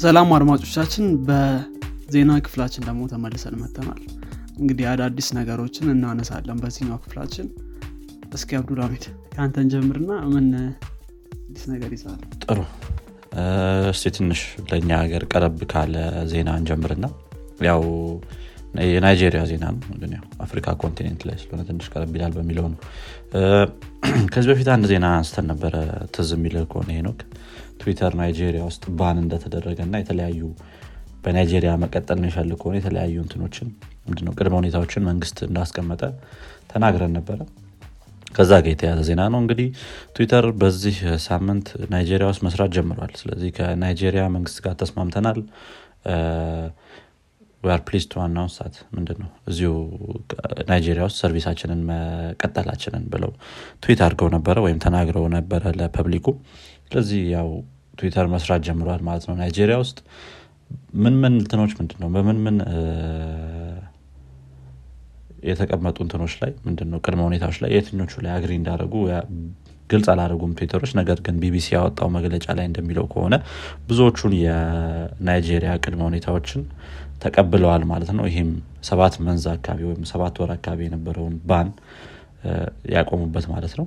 ሰላም አድማጮቻችን በዜና ክፍላችን ደግሞ ተመልሰን መጥተናል እንግዲህ አዳዲስ ነገሮችን እናነሳለን በዚህኛው ክፍላችን። እስኪ አብዱልሃሚድ ከአንተ ጀምርና ምን አዲስ ነገር ይዛል ጥሩ። እስቲ ትንሽ ለእኛ ሀገር ቀረብ ካለ ዜና እንጀምርና ያው የናይጄሪያ ዜና ነው። አፍሪካ continent ላይ ስለሆነ ትንሽ ቀረብ ይላል በሚለው ነው። ከዚህ በፊት አንድ ዜና አንስተን ነበረ ትዝ የሚል ከሆነ ሄኖክ። ትዊተር ናይጄሪያ ውስጥ ban እንደተደረገ እና የተለያዩ በናይጄሪያ መቀጠል የሚፈልግ ከሆነ የተለያዩ እንትኖችን ምንድነው ቅድመ ሁኔታዎችን መንግስት እንዳስቀመጠ ተናግረን ነበረ። ከዛ ጋር የተያዘ ዜና ነው። እንግዲህ ትዊተር በዚህ ሳምንት ናይጄሪያ ውስጥ መስራት ጀምሯል። ስለዚህ ከናይጄሪያ መንግስት ጋር ተስማምተናል we're pleased to announce ምንድን ነው እዚሁ ናይጄሪያ ውስጥ service ኣችንን መቀጠላችንን ብለው ትዊት አድርገው ነበረ ወይም ተናግረው ነበረ ለፐብሊኩ። ስለዚህ ያው ትዊተር መስራት ጀምሯል ማለት ነው። ናይጄሪያ ውስጥ ምን ምን እንትኖች ምንድን ነው በምን ምን የተቀመጡ እንትኖች ላይ ምንድነው? ቅድመ ሁኔታዎች ላይ የትኞቹ ላይ አግሪ እንዳደረጉ ግልጽ አላደረጉም ትዊተሮች ነገር ግን ቢቢሲ ያወጣው መግለጫ ላይ እንደሚለው ከሆነ ብዙዎቹን የናይጄሪያ ቅድመ ሁኔታዎችን ተቀብለዋል ማለት ነው። ይህም ሰባት month አካባቢ ወይም ሰባት ወር አካባቢ የነበረውን ban ያቆሙበት ማለት ነው።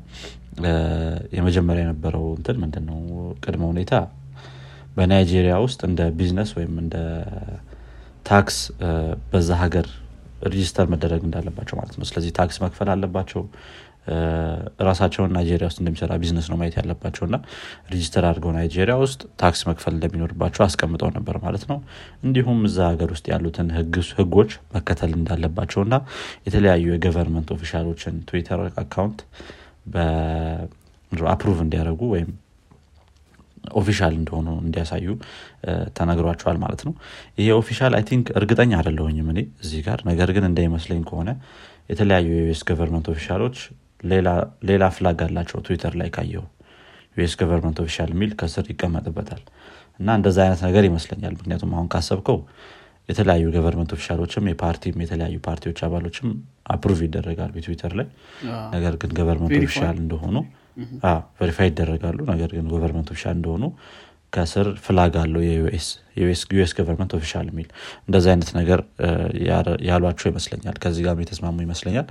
የመጀመሪያ የነበረው እንትን ምንድነው? ቅድመ ሁኔታ በናይጄሪያ ውስጥ እንደ ቢዝነስ ወይም እንደ tax በዛ ሀገር register መደረግ እንዳለባቸው ማለት ነው። ስለዚህ tax መክፈል አለባቸው ራሳቸውን ናይጄሪያ ውስጥ እንደሚሰራ ቢዝነስ ነው ማየት ያለባቸው እና register አድርገው ናይጄሪያ ውስጥ tax መክፈል እንደሚኖርባቸው አስቀምጠው ነበር ማለት ነው። እንዲሁም እዛ ሀገር ውስጥ ያሉትን ህጎች መከተል እንዳለባቸው እና የተለያዩ የ government official ኦችን ትዊተር account approve እንዲያደርጉ ወይም official እንደሆኑ እንዲያሳዩ ተነግሯቸዋል ማለት ነው። ይሄ official I think እርግጠኛ አደለሁኝም እኔ እዚህ ጋር ነገር ግን እንዳይመስለኝ ከሆነ የተለያዩ የ US government official ኦች ሌላ flag አላቸው ትዊተር ላይ ካየው US government official የሚል ከስር ይቀመጥበታል። እና እንደዛ አይነት ነገር ይመስለኛል። ምክንያቱም አሁን ካሰብከው የተለያዩ government official ኦችም የፓርቲም የተለያዩ ፓርቲዎች አባሎችም approve ይደረጋሉ ትዊተር ላይ። ነገር ግን government official እንደሆኑ verify ይደረጋሉ። ነገር ግን government official እንደሆኑ ከስር flag አለው የ US government official የሚል። እንደዚ አይነት ነገር ያሏቸው ይመስለኛል። ከዚህ ጋር የተስማሙ ይመስለኛል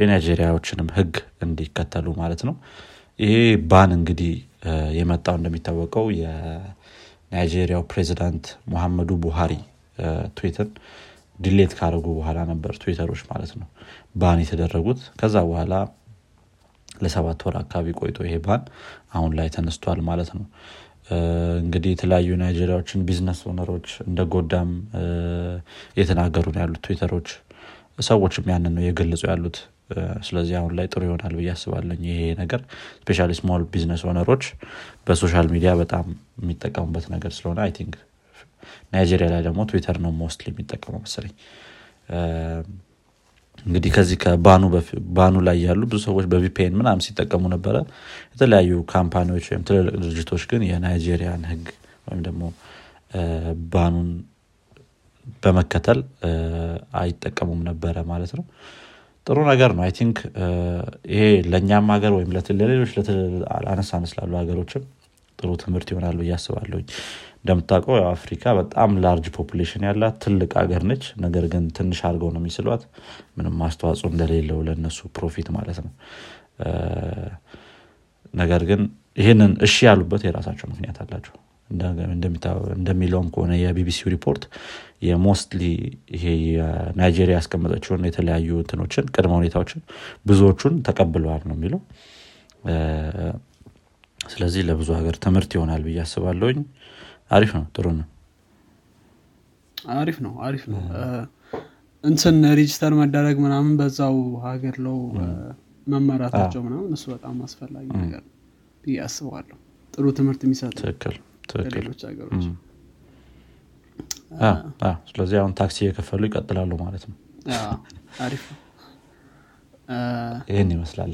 የናይጄሪያዎችንም ህግ እንዲከተሉ ማለት ነው። ይሄ ban እንግዲህ የመጣው እንደሚታወቀው የናይጄሪያው ፕሬዚዳንት ሙሐመዱ ቡሃሪ tweet ኡን delete ካደረጉ በኋላ ነበር ትዊተሮች ማለት ነው ban የተደረጉት። ከዛ በኋላ ለሰባት ወር አካባቢ ቆይቶ ይሄ ban አሁን ላይ ተነስቷል ማለት ነው። እንግዲህ የተለያዩ ናይጄሪያዎችን business owner ኦች እንደጎዳም እየተናገሩ ነው ያሉት ትዊተሮች ሰዎችም ያንን ነው የገለጹ ያሉት። ስለዚህ አሁን ላይ ጥሩ ይሆናል ብዬ አስባለሁኝ ይሄ ነገር specially small business owner ኦች በ social media በጣም የሚጠቀሙበት ነገር ስለሆነ I think ናይጄሪያ ላይ ደግሞ ትዊተር ነው mostly የሚጠቀመው መሰለኝ። እንግዲህ ከዚህ ከ ban ኡ ላይ ያሉ ብዙ ሰዎች በ VPN ምናምን ሲጠቀሙ ነበረ። የተለያዩ company ዎች ወይም ትልልቅ ድርጅቶች ግን የናይጄሪያን ህግ ወይም ደግሞ ban ኡን በመከተል አይጠቀሙም ነበረ ማለት ነው። ጥሩ ነገር ነው። I think ይሄ ለእኛም ሀገር ወይም ለሌሎች አነስ አነስ ላሉ ሀገሮችም ጥሩ ትምህርት ይሆናሉ ብዬ አስባለሁኝ እንደምታውቀው አፍሪካ በጣም large population ያላት ትልቅ ሀገር ነች። ነገር ግን ትንሽ አድርገው ነው የሚስሏት። ምንም አስተዋጽኦ እንደሌለው ለእነሱ profit ማለት ነው። ነገር ግን ይህንን እሺ ያሉበት የራሳቸው ምክንያት አላቸው እንደሚለውም ከሆነ የቢቢሲው ሪፖርት የ mostly ይሄ ናይጄሪያ ያስቀመጠችውን የተለያዩ እንትኖችን ቅድመ ሁኔታዎችን ብዙዎቹን ተቀብለዋል ነው የሚለው። ስለዚህ ለብዙ ሀገር ትምህርት ይሆናል ብዬ አስባለሁኝ። አሪፍ ነው ጥሩ ነው። አሪፍ ነው አሪፍ ነው። እንትን register መደረግ ምናምን በዛው ሀገር ለው መመራታቸው ምናምን እሱ በጣም አስፈላጊ ነገር ብዬ አስባለሁ። ጥሩ ትምህርት የሚሰጥ ትክክል ሌሎች ሀገሮች. ስለዚህ አሁን ታክሲ እየከፈሉ ይቀጥላሉ ማለት ነው። አሪፍ ይህን ይመስላል።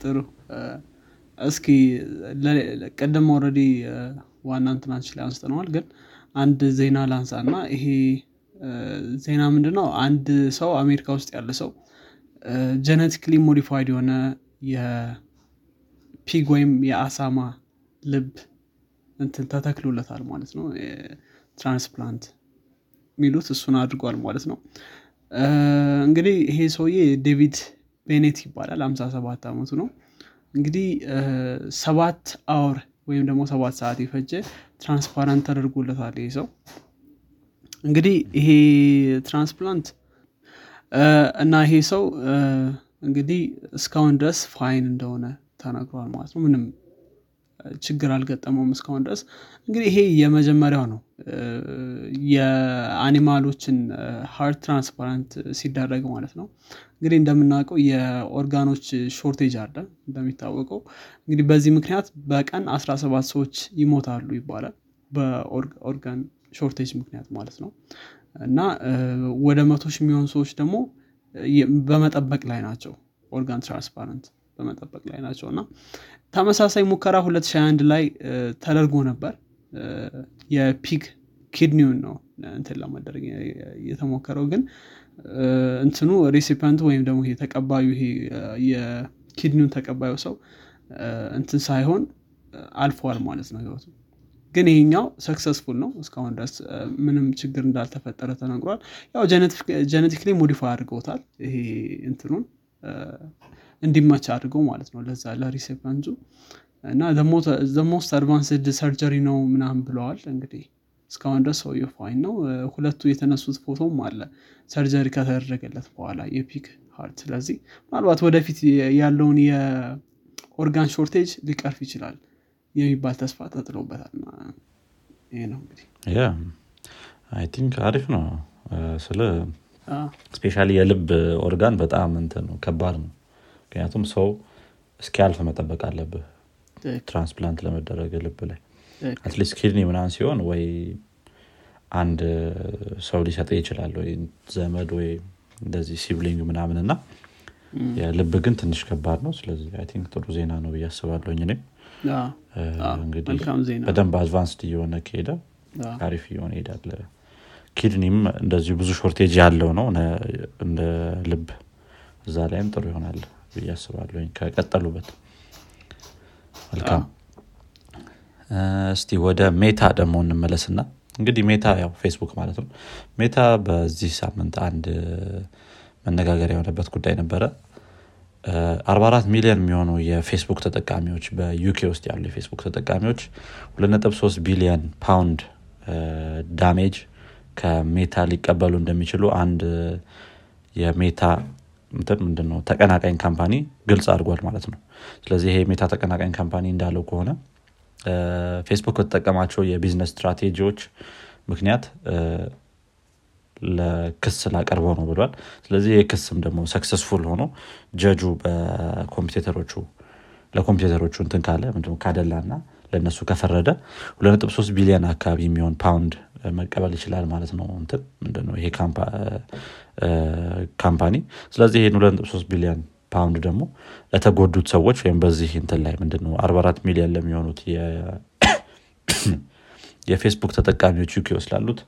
ጥሩ። እስኪ ቅድም ኦረዲ ዋና እንትናችን ላይ አንስተነዋል ግን አንድ ዜና ላንሳ እና ይሄ ዜና ምንድነው? አንድ ሰው አሜሪካ ውስጥ ያለ ሰው genetically modified የሆነ የ pig ወይም የአሳማ ልብ እንትን ተተክሎለታል ማለት ነው። transplant የሚሉት እሱን አድርጓል ማለት ነው። እንግዲህ ይሄ ሰውዬ ዴቪድ ቤኔት ይባላል። 57 ዓመቱ ነው። እንግዲህ ሰባት hour ወይም ደግሞ ሰባት ሰዓት የፈጀ transplant ተደርጎለታል ይሄ ሰው። እንግዲህ ይሄ transplant እና ይሄ ሰው እንግዲህ እስካሁን ድረስ fine እንደሆነ ተነግሯል ማለት ነው። ምንም ችግር አልገጠመውም እስካሁን ድረስ። እንግዲህ ይሄ የመጀመሪያው ነው። የ animal ኦችን heart transplant ሲደረግ ማለት ነው። እንግዲህ እንደምናውቀው የ organ ኦች shortage አለ እንደሚታወቀው። እንግዲህ በዚህ ምክንያት በቀን 17 ሰዎች ይሞታሉ ይባላል። በ organ shortage ምክንያት ማለት ነው። እና ወደ መቶ ሺህ የሚሆኑ ሰዎች ደግሞ በመጠበቅ ላይ ናቸው። organ transplant በመጠበቅ ላይ ናቸው። እና ተመሳሳይ ሙከራ 2021 ላይ ተደርጎ ነበር። የ pig kidney ውን ነው እንትን ለማደረግ የተሞከረው ግን እንትኑ recipient ኡ ወይም ደግሞ ይሄ ተቀባዩ ይሄ የ kidney ውን ተቀባዩ ሰው እንትን ሳይሆን አልፈዋል ማለት ነው ህይወቱ። ግን ይሄኛው successful ነው እስካሁን ድረስ። ምንም ችግር እንዳልተፈጠረ ተነግሯል። ያው genetically modify አድርገውታል ይሄ እንትኑን እንዲመች አድርገው ማለት ነው ለዛ ለ recipient ኡ እና most advanced surgery ነው ምናምን ብለዋል እንግዲህ እስካሁን ድረስ ሰውየው fine ነው። ሁለቱ የተነሱት ፎቶም አለ surgery ከተደረገለት በኋላ የ pig heart ስለዚህ ምናልባት ወደፊት ያለውን የ organ shortage ሊቀርፍ ይችላል የሚባል ተስፋ ተጥሎበታል ይሄ ነው እንግዲህ። I think አሪፍ ነው። especially የልብ ኦርጋን በጣም እንትን ነው ከባድ ነው ምክንያቱም ሰው እስኪያልፍ መጠበቅ አለብህ። transplant ለመደረግ ልብ ላይ at least kidney ምናን ሲሆን ወይ አንድ ሰው ሊሰጥ ይችላል ወይ ዘመድ ወይ እንደዚህ sibling ምናምን እና የልብ ግን ትንሽ ከባድ ነው። ስለዚህ I think ጥሩ ዜና ነው ብዬ አስባለሁኝ እኔም እንግዲህ በደንብ advanced እየሆነ ከሄደ አሪፍ እየሆነ ይሄዳል። kidney ም እንደዚሁ ብዙ shortage ያለው ነው። እንደ ልብ እዛ ላይም ጥሩ ይሆናል ብዬ አስባለሁኝ። ከቀጠሉበት። መልካም። እስቲ ወደ ሜታ ደግሞ እንመለስና እንግዲህ ሜታ ያው ፌስቡክ ማለት ነው። ሜታ በዚህ ሳምንት አንድ መነጋገሪያ የሆነበት ጉዳይ ነበረ። 44 ሚሊዮን የሚሆኑ የፌስቡክ ተጠቃሚዎች በዩኬ ውስጥ ያሉ የፌስቡክ ተጠቃሚዎች 23 ቢሊዮን ፓውንድ damage ከሜታ ሊቀበሉ እንደሚችሉ አንድ የሜታ እንትን ምንድነው? ተቀናቃኝ company ግልጽ አድርጓል ማለት ነው። ስለዚህ ይሄ የሜታ ተቀናቃኝ company እንዳለው ከሆነ ፌስቡክ በተጠቀማቸው የ business strategy ዎች ምክንያት ለክስ ላቀርበው ነው ብሏል። ስለዚህ ይህ ክስም ደግሞ successful ሆኖ ጀጁ በኮምፒውተሮቹ ለኮምፒውተሮቹ እንትን ካለ ካደላ ለእነሱ ከፈረደ 23 ቢሊዮን አካባቢ የሚሆን ፓውንድ መቀበል ይችላል ማለት ነው። እንትን ምንድነው? ይሄ company። ስለዚህ ይህን 23 ቢሊዮን ፓውንድ ደግሞ ለተጎዱት ሰዎች ወይም በዚህ እንትን ላይ ምንድነው? 44 ሚሊዮን ለሚሆኑት የፌስቡክ ተጠቃሚዎች ዩኬ ውስጥ ላሉት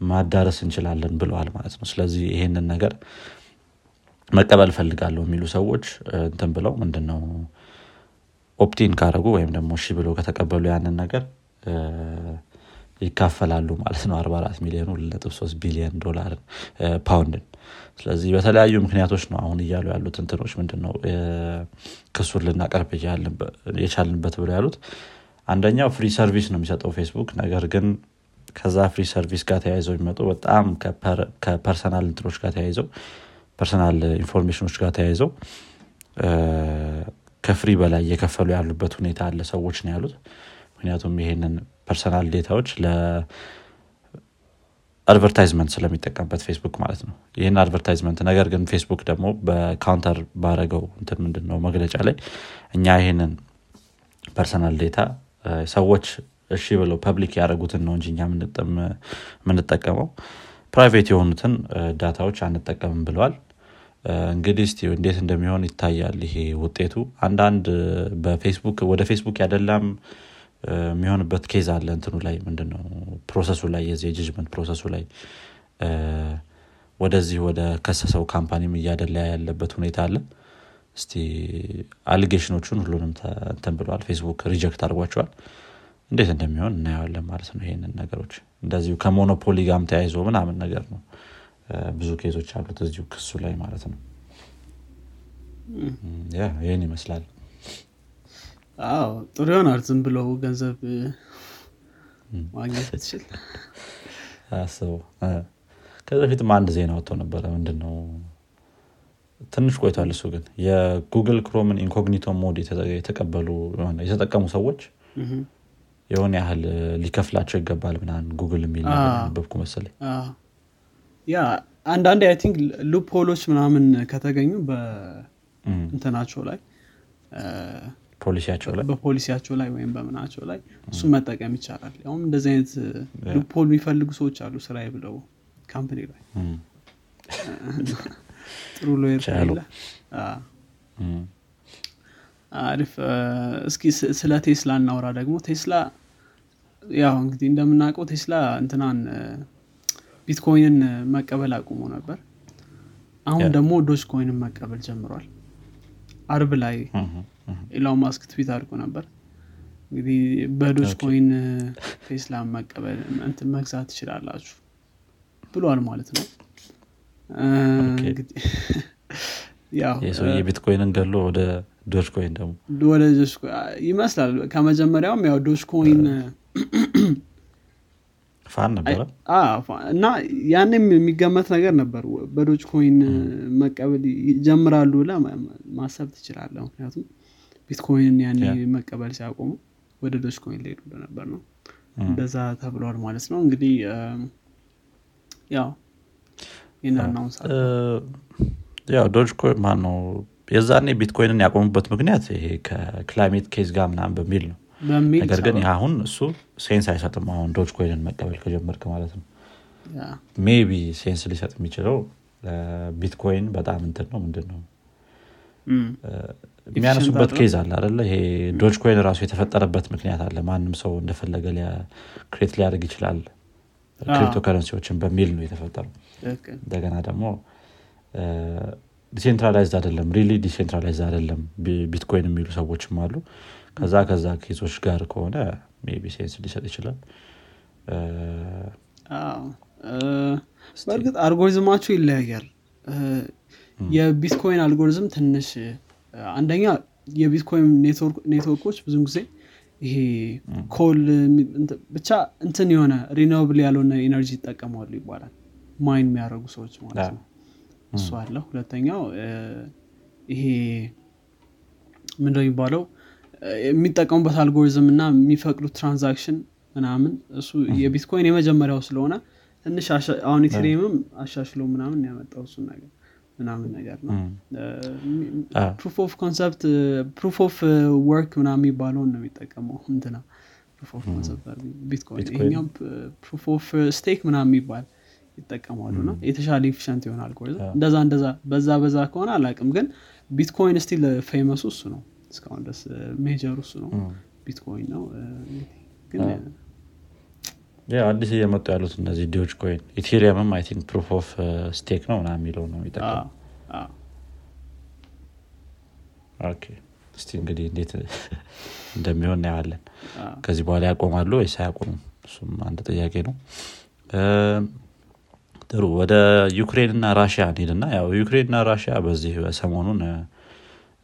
ማዳረስ እንችላለን ብለዋል ማለት ነው። ስለዚህ ይሄንን ነገር መቀበል እፈልጋለሁ የሚሉ ሰዎች እንትን ብለው ምንድነው opt in ካረጉ ወይም ደግሞ እሺ ብለው ከተቀበሉ ያንን ነገር ይካፈላሉ ማለት ነው። 44 ሚሊዮኑ 3 ቢሊዮን ዶላር ፓውንድን። ስለዚህ በተለያዩ ምክንያቶች ነው አሁን እያሉ ያሉት እንትኖች ምንድነው? ክሱን ልናቀርብ የቻልንበት ብለው ያሉት አንደኛው free service ነው የሚሰጠው ፌስቡክ። ነገር ግን ከዛ free service ጋር ተያይዘው የሚመጡ በጣም ከ personal እንትኖች ጋር ተያይዘው personal information ኖች ጋር ተያይዘው ከ free በላይ እየከፈሉ ያሉበት ሁኔታ አለ። ሰዎች ነው ያሉት። ምክንያቱም ይሄንን personal data ዎች ለ advertisement ስለሚጠቀምበት ፌስቡክ ማለት ነው። ይህን advertisement ነገር ግን ፌስቡክ ደግሞ በ counter ባረገው እንትን ምንድን ነው መግለጫ ላይ እኛ ይህንን personal data ሰዎች እሺ ብለው public ያደረጉትን ነው እንጂ እኛ የምንጠቀመው private የሆኑትን data ዎች አንጠቀምም ብለዋል እንግዲህ እስቲ እንዴት እንደሚሆን ይታያል ይሄ ውጤቱ። አንዳንድ በፌስቡክ ወደ ፌስቡክ ያደላም የሚሆንበት case አለ። እንትኑ ላይ ምንድነው? process ኡ ላይ የዚህ የ judgement process ኡ ላይ ወደዚህ ወደ ከሰሰው company ም እያደላ ያለበት ሁኔታ አለ። እስቲ allegation ኖቹን ሁሉንም እንትን ብለዋል ፌስቡክ reject አድርጓቸዋል። እንዴት እንደሚሆን እናየዋለን ማለት ነው ይሄንን ነገሮች። እንደዚሁ ከ monopoly ጋም ተያይዞ ምናምን ነገር ነው ብዙ case ኦች አሉት እዚሁ ክሱ ላይ ማለት ነው። ያ ይህን ይመስላል። አዎ ጥሩ ይሆናል። ዝም ብለው ገንዘብ ማግኘት ትችል አስበው። ከዚ በፊትም አንድ ዜና ወጥቶ ነበረ። ምንድን ነው ትንሽ ቆይቷል እሱ ግን። የጉግል ክሮምን incognito mode የተቀበሉ የተጠቀሙ ሰዎች የሆነ ያህል ሊከፍላቸው ይገባል ምናን ጉግል የሚል ነበብኩ መሰለኝ ያ አንዳንዴ I think loophole ኦች ምናምን ከተገኙ በእንትናቸው ላይ ፖሊሲያቸው ላይ? በፖሊሲያቸው ላይ ወይም በምናቸው ላይ እሱን መጠቀም ይቻላል። ያውም እንደዚህ አይነት loophole የሚፈልጉ ሰዎች አሉ ስራዬ ብለው company ላይ። ጥሩ lawyer አሪፍ። እስኪ ስለ ቴስላ እናውራ ደግሞ። ቴስላ ያው እንግዲህ እንደምናውቀው ቴስላ እንትናን ቢትኮይንን መቀበል አቁሞ ነበር። አሁን ደግሞ ዶጅ ኮይንን መቀበል ጀምሯል። አርብ ላይ ኢላን ማስክ ትዊት አድርጎ ነበር። እንግዲህ ኮይን ቴስላ መቀበል እንትን መግዛት ትችላላችሁ ብሏል ማለት ነው። የቢትኮይንን ገሎ ወደ ኮይን ደግሞ ወደ ይመስላል። ከመጀመሪያውም ያው ዶጅ ኮይን ፋን ነበረ? እና ያንም የሚገመት ነገር ነበር። በዶጅ ኮይን መቀበል ይጀምራሉ ብለ ማሰብ ትችላለ ምክንያቱም ቢትኮይንን ያኔ መቀበል ሲያቆሙ ወደ ዶጅ ኮይን ሊሄዱ ነበር ነው። እንደዛ ተብሏል ማለት ነው። እንግዲህ ያው ያው ዶጅ ኮይን ማን ነው የዛኔ ቢትኮይንን ያቆሙበት ምክንያት ይሄ ከ climate case ጋር ምናምን በሚል ነው ነገር ግን አሁን እሱ sense አይሰጥም። አሁን ዶጅ ኮይንን መቀበል ከጀመርክ ማለት ነው። maybe sense ሊሰጥ የሚችለው ቢትኮይን በጣም እንትን ነው። ምንድን ነው? የሚያነሱበት case አለ አለ ይሄ ዶጅ ኮይን ራሱ የተፈጠረበት ምክንያት አለ። ማንም ሰው እንደፈለገ create ሊያደርግ ይችላል። ክሪፕቶ ከረንሲዎችን በሚል ነው የተፈጠረው። እንደገና ደግሞ decentralized አይደለም። really decentralized አይደለም። ቢትኮይን የሚሉ ሰዎችም አሉ ከዛ ከዛ case ኦች ጋር ከሆነ maybe sense ሊሰጥ ይችላል። በእርግጥ አልጎሪዝማቸው ይለያያል። የቢትኮይን አልጎሪዝም ትንሽ አንደኛ የቢትኮይን ኔትወርኮች ብዙ ጊዜ ይሄ coal ብቻ እንትን የሆነ renewable ያልሆነ energy ይጠቀማሉ ይባላል። mine የሚያደርጉ ሰዎች ማለት ነው። እሱ አለ። ሁለተኛው ይሄ ምንድነው የሚባለው የሚጠቀሙበት አልጎሪዝም እና የሚፈቅዱት transaction ምናምን እሱ የቢትኮይን የመጀመሪያው ስለሆነ ትንሽ አሁን ኢቴሪየምም አሻሽሎ ምናምን ያመጣው እሱ ነገር ምናምን ነገር ነው። proof of concept proof of work ምናምን የሚባለውን ነው የሚጠቀመው እንትና proof of concept ቢትኮይን proof of stake ምናምን የሚባል ይጠቀማሉ እና የተሻለ efficient ይሆናል እንደዛ እንደዛ በዛ በዛ ከሆነ አላቅም ግን ቢትኮይን still famous ኡ እሱ ነው እስካሁን ድረስ major ኡ እሱ ነው። ቢትኮይን ነው። ግን አዲስ እየመጡ ያሉት እነዚህ ዶጅ ኮይን ኢቴሪየምም I think proof of stake ነው ና የሚለው ነው የሚጠቀሙ እስቲ እንግዲህ እንዴት እንደሚሆን እናየዋለን። ከዚህ በኋላ ያቆማሉ ወይስ አያቆሙም? እሱም አንድ ጥያቄ ነው። ጥሩ። ወደ ዩክሬን እና ራሽያ እንሄድና ያው ዩክሬን እና ራሽያ በዚህ ሰሞኑን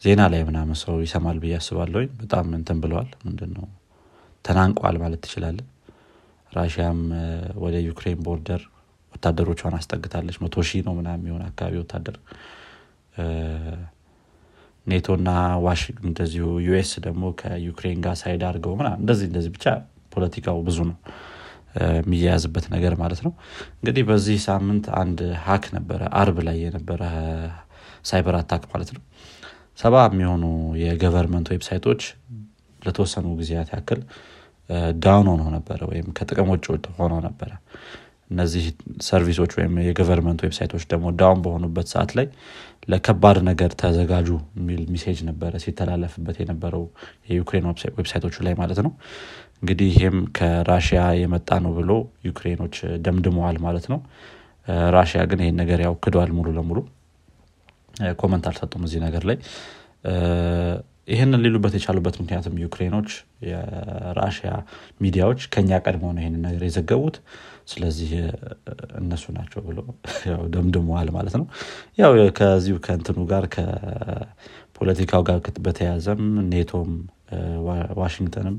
ዜና ላይ ምናምን ሰው ይሰማል ብዬ አስባለሁኝ። በጣም እንትን ብለዋል። ምንድነው? ተናንቋል ማለት ትችላለን ራሽያም ወደ ዩክሬን border ወታደሮቿን አስጠግታለች። መቶ ሺህ ነው ምናምን የሚሆን አካባቢ ወታደር። ኔቶና ዋሽንግተን እንደዚሁ ዩኤስ ደግሞ ከዩክሬን ጋር side አድርገው ምና እንደዚህ እንደዚህ ብቻ ፖለቲካው ብዙ ነው። የሚያያዝበት ነገር ማለት ነው። እንግዲህ በዚህ ሳምንት አንድ hack ነበረ። አርብ ላይ የነበረ cyber attack ማለት ነው ሰባ የሚሆኑ የ government website ኦች ለተወሰኑ ጊዜያት ያክል down ሆኖ ነበረ ወይም ከጥቅም ውጭ ሆኖ ነበረ። እነዚህ service ኦች ወይም የ government website ኦች ደግሞ down በሆኑበት ሰዓት ላይ ለከባድ ነገር ተዘጋጁ የሚል message ነበረ ሲተላለፍበት የነበረው የዩክሬን website ኦቹ ላይ ማለት ነው። እንግዲህ ይህም ከራሽያ የመጣ ነው ብሎ ዩክሬኖች ደምድመዋል ማለት ነው። ራሽያ ግን ይህን ነገር ያው ክዷል ሙሉ ለሙሉ comment አልሰጡም እዚህ ነገር ላይ። ይህንን ሊሉበት የቻሉበት ምክንያትም ዩክሬኖች የራሽያ ሚዲያዎች ከኛ ቀድመው ነው ይህንን ነገር የዘገቡት። ስለዚህ እነሱ ናቸው ብሎ ደምድመዋል ማለት ነው። ያው ከዚሁ ከእንትኑ ጋር ከፖለቲካው ጋር በተያያዘም ኔቶም ዋሽንግተንም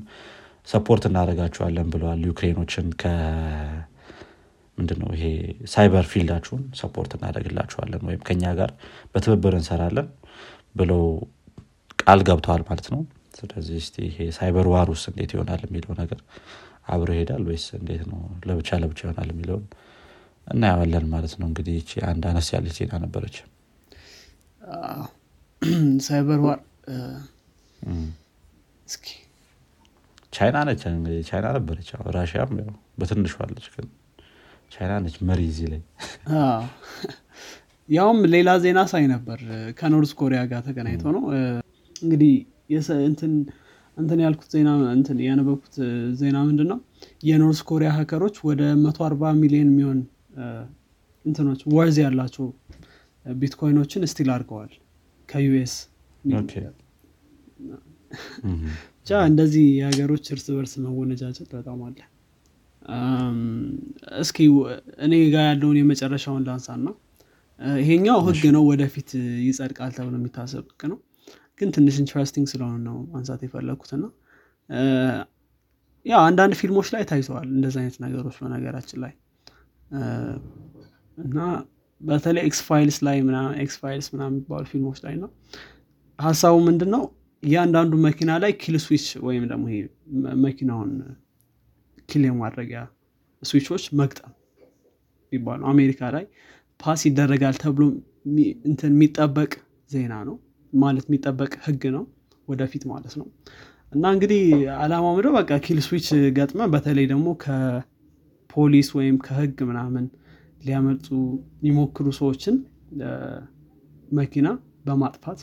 support እናደርጋቸዋለን ብለዋል ዩክሬኖችን ምንድነው ይሄ cyber field ኣችሁን support እናደርግላችኋለን ወይም ከኛ ጋር በትብብር እንሰራለን ብለው ቃል ገብተዋል ማለት ነው። ስለዚህ ስ ይሄ cyber war ውስጥ እንዴት ይሆናል የሚለው ነገር አብሮ ይሄዳል ወይስ እንዴት ነው? ለብቻ ለብቻ ይሆናል የሚለውን እናየዋለን ማለት ነው። እንግዲህ ይቺ አንድ አነስ ያለች ዜና ነበረች። ሳይበር ዋር እስኪ ቻይና ነች። ቻይና ነበረች። ራሽያም በትንሹ አለች ግን ቻይና ነች መሪ እዚህ ላይ። ያውም ሌላ ዜና ሳይ ነበር ከኖርዝ ኮሪያ ጋር ተገናኝቶ ነው። እንግዲህ እንትን ያልኩት ዜና እንትን ያነበብኩት ዜና ምንድን ነው የኖርዝ ኮሪያ ሀከሮች ወደ 140 ሚሊዮን የሚሆን እንትኖች worth ያላቸው ቢትኮይኖችን steal አድርገዋል ከዩኤስ። ብቻ እንደዚህ የሀገሮች እርስ በርስ መወነጃጀት በጣም አለ እስኪ እኔ ጋር ያለውን የመጨረሻውን ላንሳና ይሄኛው ህግ ነው ወደፊት ይጸድቃል ተብሎ የሚታሰብ ህግ ነው። ግን ትንሽ interesting ስለሆነ ነው ማንሳት የፈለግኩትና ያው አንዳንድ ፊልሞች ላይ ታይተዋል እንደዚ አይነት ነገሮች በነገራችን ላይ። እና በተለይ ኤክስ ፋይልስ ላይ ኤክስ ፋይልስ ምና የሚባሉ ፊልሞች ላይ ነው። ሀሳቡ ምንድን ነው እያንዳንዱ መኪና ላይ kill switch ወይም ደግሞ መኪናውን kill የማድረጊያ switch ኦች መግጠም ይባሉ አሜሪካ ላይ pass ይደረጋል ተብሎ እንትን የሚጠበቅ ዜና ነው። ማለት የሚጠበቅ ህግ ነው። ወደፊት ማለት ነው። እና እንግዲህ አላማው ምንድነው በቃ kill switch ገጥመ በተለይ ደግሞ ከፖሊስ ወይም ከህግ ምናምን ሊያመልጡ የሚሞክሩ ሰዎችን መኪና በማጥፋት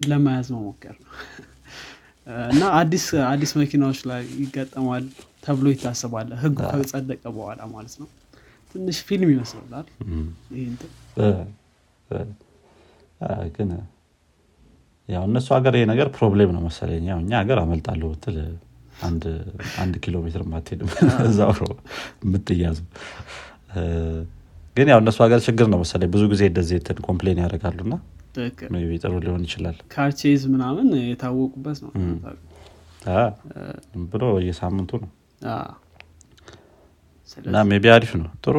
ለመያዝ መሞከር ነው። እና አዲስ መኪናዎች ላይ ይገጠማል ተብሎ ይታሰባል። ህጉ ከጸደቀ በኋላ ማለት ነው። ትንሽ ፊልም ይመስላል ግን ያው እነሱ ሀገር ይሄ ነገር problem ነው መሰለኝ። ያው እኛ ሀገር አመልጣለሁ ብትል አንድ ኪሎ ሜትር ማትሄድም እዛው ነው የምትያዙ ግን ያው እነሱ ሀገር ችግር ነው መሰለኝ። ብዙ ጊዜ እንደዚህ እንትን complain ያደርጋሉ እና ጥሩ ሊሆን ይችላል። car chase ምናምን የታወቁበት ነው። ብሎ የሳምንቱ ነው እና maybe አሪፍ ነው። ጥሩ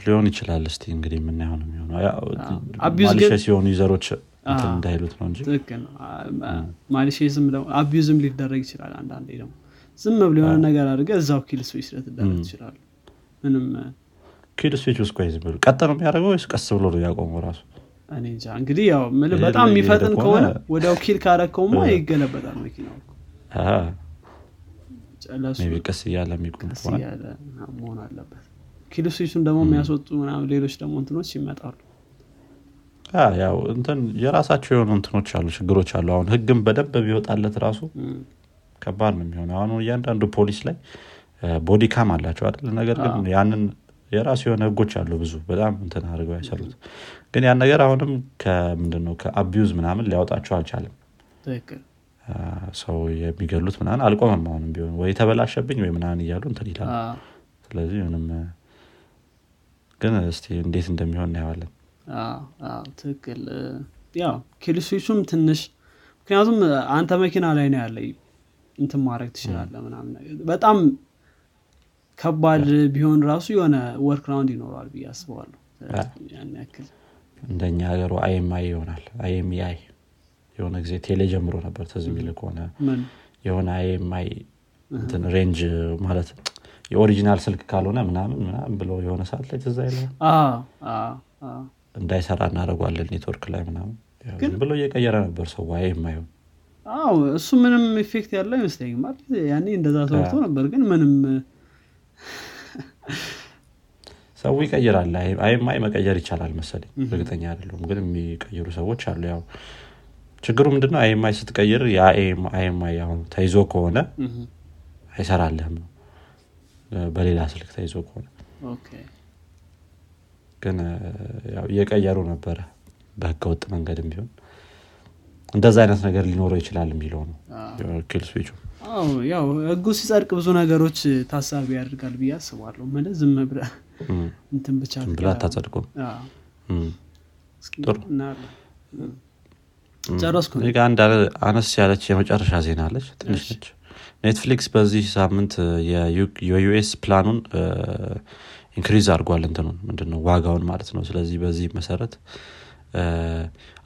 ሊሆን ይችላል እስቲ እንግዲህ የምናየው ነው የሚሆነው። ሲሆኑ user ኦች እንዳይሉት ነው እንጂ maliciousም abuseም ሊደረግ ይችላል አንዳንዴ ደግሞ። ዝም ብሎ የሆነ ነገር አድርገ እዛው kill switch ልትደረግ ትችላሉ ምንም kill switch ውስጥ ቆይ ዝም ብሎ ቀጥ ነው የሚያደርገው ወይስ ቀስ ብሎ ነው ያቆመው ራሱ? እኔ እንጃ እንግዲህ ያው በጣም የሚፈጥን ከሆነ ወዲያው kill ካረከውማ ይገለበጣል መኪናው ቀስ እያለ የሚቆም መሆን አለበት። kill switch ኡን ደግሞ የሚያስወጡ ሌሎች ደግሞ እንትኖች ይመጣሉ። ያው እንትን የራሳቸው የሆኑ እንትኖች አሉ ችግሮች አሉ። አሁን ህግም በደንብ ቢወጣለት ራሱ ከባድ ነው የሚሆነው። አሁን እያንዳንዱ ፖሊስ ላይ body cam አላቸው አይደል? ነገር ግን ያንን የራሱ የሆነ ህጎች አሉ ብዙ በጣም እንትን አድርገው አይሰሩት ግን ያን ነገር አሁንም ከምንድነው ከ abuse ምናምን ሊያወጣቸው አልቻለም ሰው የሚገሉት ምናምን አልቆመም አሁንም ቢሆን ወይ ተበላሸብኝ ወይ ምናምን እያሉ እንትን ይላል ስለዚህ ምንም ግን እስቲ እንዴት እንደሚሆን እናየዋለን። ትክክል። ያው kill switch ኡም ትንሽ ምክንያቱም አንተ መኪና ላይ ነው ያለ እንትን ማድረግ ትችላለህ ምናምን በጣም ከባድ ቢሆን ራሱ የሆነ workaround ይኖረዋል ብዬ አስበዋለሁ ያን ያክል እንደኛ ሀገሩ IMEI ይሆናል። IMEI የሆነ ጊዜ ቴሌ ጀምሮ ነበር ትዝ የሚል ከሆነ የሆነ እንትን range ማለት የ original ስልክ ካልሆነ ምናምን ምናምን ብለው የሆነ ሰዓት ላይ ትዝ ይለሀል እንዳይሰራ እናደርጓለን ኔትወርክ ላይ ምናምን ብሎ እየቀየረ ነበር ሰው IMEI ውን አዎ እሱ ምንም effect ያለው አይመስለኝም። ማለት ያኔ እንደዛ ሰርቶ ነበር ግን ምንም ሰው ይቀይራል። IMEI መቀየር ይቻላል መሰለኝ። እርግጠኛ አይደለሁም ግን የሚቀይሩ ሰዎች አሉ። ያው ችግሩ ምንድነው? አይማይ ስትቀይር የአይማይ አሁን ተይዞ ከሆነ አይሰራልህም ነው። በሌላ ስልክ ተይዞ ከሆነ። ግን እየቀየሩ ነበረ በህገወጥ መንገድም ቢሆን። እንደዛ አይነት ነገር ሊኖረው ይችላል የሚለው ነው ኪል ስዊቹ። ያው ህጉ ሲጸድቅ ብዙ ነገሮች ታሳቢ ያደርጋል ብዬ አስባለሁ። ማለት ዝም ብለህ እንትን ብቻ ብላ እስኪ ጥሩ። ጨረስኩ አንድ አነስ ያለች የመጨረሻ ዜና አለች። ትንሽ ነች። ኔትፍሊክስ በዚህ ሳምንት የዩ- የ US plan ኡን increase አድርጓል። እንትኑን ምንድነው? ዋጋውን ማለት ነው። ስለዚህ በዚህ መሰረት እ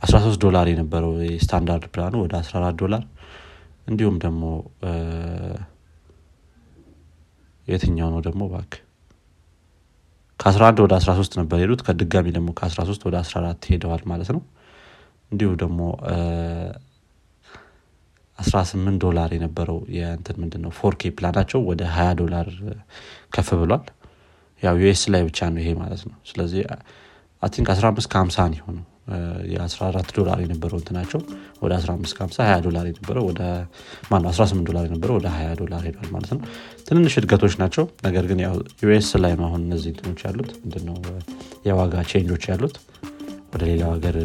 13 ዶላር የነበረው የ standard plan ኡ ወደ 14 ዶላር። እንዲሁም ደግሞ የትኛው ነው ደግሞ? ባክ ከ11 ወደ 13 ነበር ሄዱት ከድጋሚ ደግሞ ከ13 ወደ 14 ሄደዋል ማለት ነው እንዲሁም ደግሞ እ 18 ዶላር የነበረው የእንትን ምንድን ነው ፎርኬ ፕላናቸው ወደ 20 ዶላር ከፍ ብሏል። ያው US ላይ ብቻ ነው ይሄ ማለት ነው። ስለዚህ I think 15 ከ50 ነው የሆነው። እ የ14 ዶላር የነበረው እንትናቸው ወደ 15 ከ50 20 ዶላር የነበረው ወደ ማነው 18 ዶላር የነበረው ወደ 20 ዶላር ሄዷል ማለት ነው። ትንንሽ እድገቶች ናቸው። ነገር ግን ያው US ላይ አሁን እነዚህ እንትኖች ያሉት። ምንድነው? የዋጋ change ኦች ያሉት። ወደ ሌላው ሀገር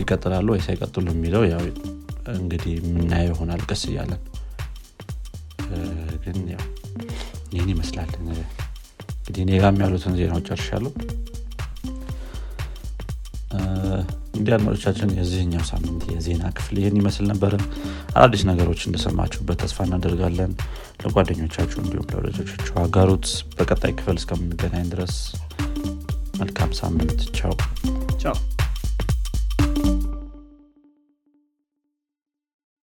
ይቀጥላሉ ወይስ አይቀጥሉ የሚለው ያው እንግዲህ የምናየው ይሆናል። ቀስ እያለን ግን ያው ይህን ይመስላል። እንግዲህ እኔ ጋም ያሉትን ዜናዎች ጨርሻለሁ። እንዲህ አድማጮቻችን የዚህኛው ሳምንት የዜና ክፍል ይህን ይመስል ነበረ። አዳዲስ ነገሮች እንደሰማችሁበት ተስፋ እናደርጋለን። ለጓደኞቻችሁ እንዲሁም ለወዳጆቻችሁ አጋሩት። በቀጣይ ክፍል እስከምንገናኝ ድረስ መልካም ሳምንት። ቻው